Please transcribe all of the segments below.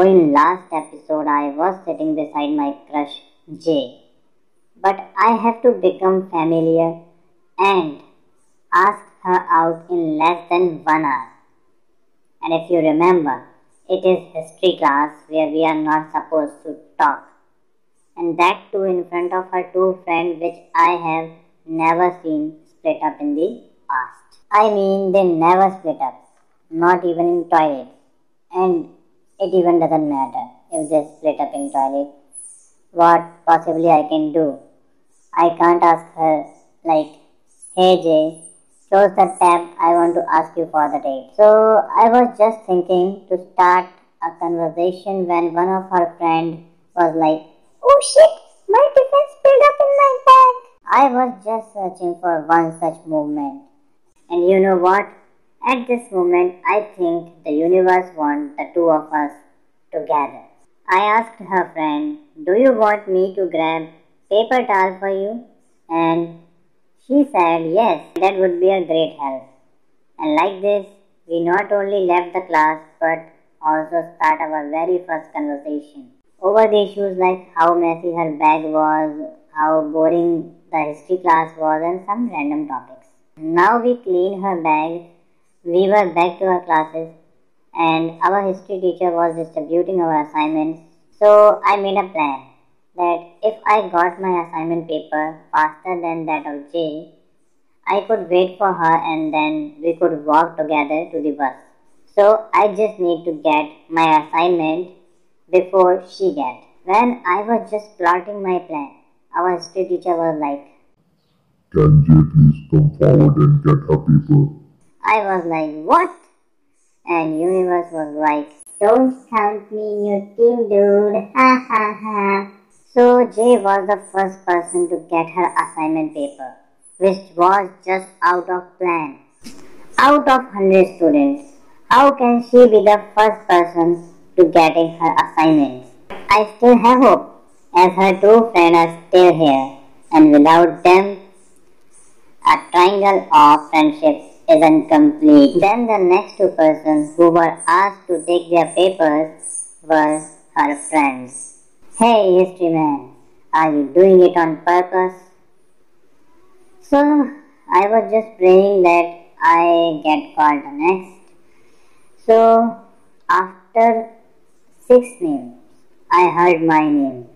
So in last episode I was sitting beside my crush Jay. But I have to become familiar and ask her out in less than one hour. And if you remember, it is history class where we are not supposed to talk. And that too in front of her two friends which I have never seen split up in the past. I mean they never split up, not even in toilet. And it even doesn't matter if they split up in toilet. What possibly I can do? I can't ask her like, hey Jay, close the tab, I want to ask you for the date. So I was just thinking to start a conversation when one of her friend was like, Oh shit, my tiffin spilled up in my bag. I was just searching for one such movement. And you know what? At this moment, I think the universe wants the two of us together. I asked her friend, Do you want me to grab paper towel for you? And she said yes, that would be a great help. And like this, we not only left the class but also start our very first conversation over the issues like how messy her bag was, how boring the history class was, and some random topics. Now we clean her bag, we were back to our classes, and our history teacher was distributing our assignments. So I made a plan that if I got my assignment paper faster than that of Jay, I could wait for her and then we could walk together to the bus. So I just need to get my assignment before she gets. When I was just plotting my plan, our history teacher was like, Can Jay please come forward and get her paper? I was like, what? And universe was like, don't count me in your team, dude. Ha ha ha. So Jay was the first person to get her assignment paper, which was just out of plan. Out of 100 students, how can she be the first person to getting her assignment? I still have hope, as her two friends are still here, and without them, a triangle of friendship isn't complete. Then the next two persons who were asked to take their papers were her friends. Hey, history man, are you doing it on purpose? So, I was just praying that I get called next. So, after six names, I heard my name.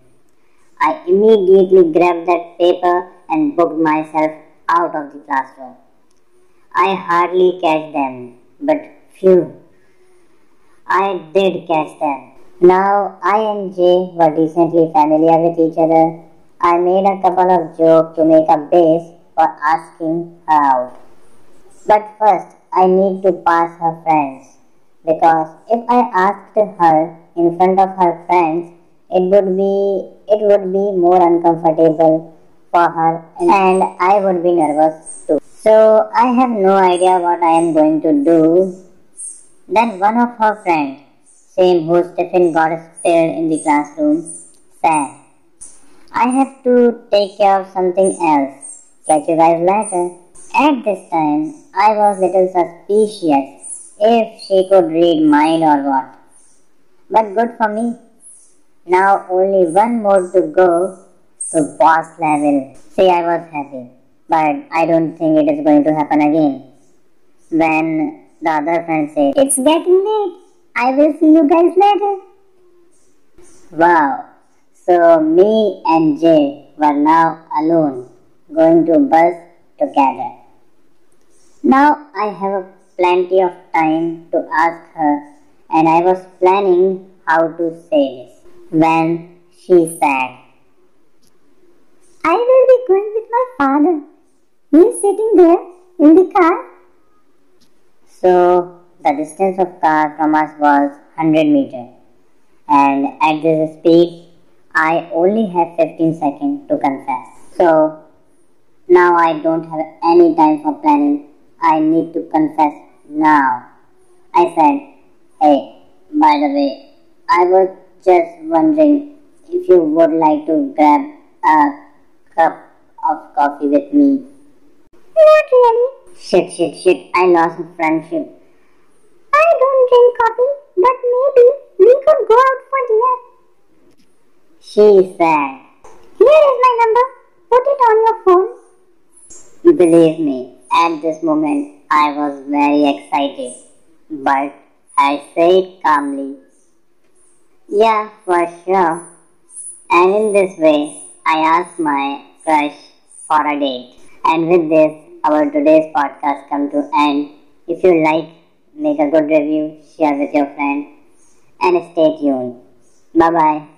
I immediately grabbed that paper and booked myself out of the classroom. I hardly catch them, but phew, I did catch them. Now I and Jay were decently familiar with each other. I made a couple of jokes to make a base for asking her out. But first, I need to pass her friends because if I asked her in front of her friends, it would be it would be more uncomfortable for her and I would be nervous too. So I have no idea what I am going to do. Then one of her friends same whose tiffin got spilled in the classroom, said, I have to take care of something else. Catch you guys later. At this time, I was little suspicious if she could read mine or what. But good for me. Now only one more to go to boss level. See, I was happy, but I don't think it is going to happen again. When the other friend said, It's getting late. I will see you guys later. Wow. So me and Jay were now alone, going to bus together. Now I have plenty of time to ask her, and I was planning how to say this when she said, I will be going with my father. He is sitting there in the car. So the distance of car from us was 100 meters and at this speed I only have 15 seconds to confess. So now I don't have any time for planning. I need to confess now. I said, hey, by the way, I was just wondering if you would like to grab a cup of coffee with me. Shit, shit, shit, I lost friendship. I don't drink coffee, but maybe we could go out for dinner. She said, Here is my number. Put it on your phone. You believe me, at this moment I was very excited, but I said calmly, Yeah, for sure. And in this way, I asked my crush for a date. And with this, our today's podcast come to end. If you like, make a good review, share with your friend, and stay tuned. Bye bye.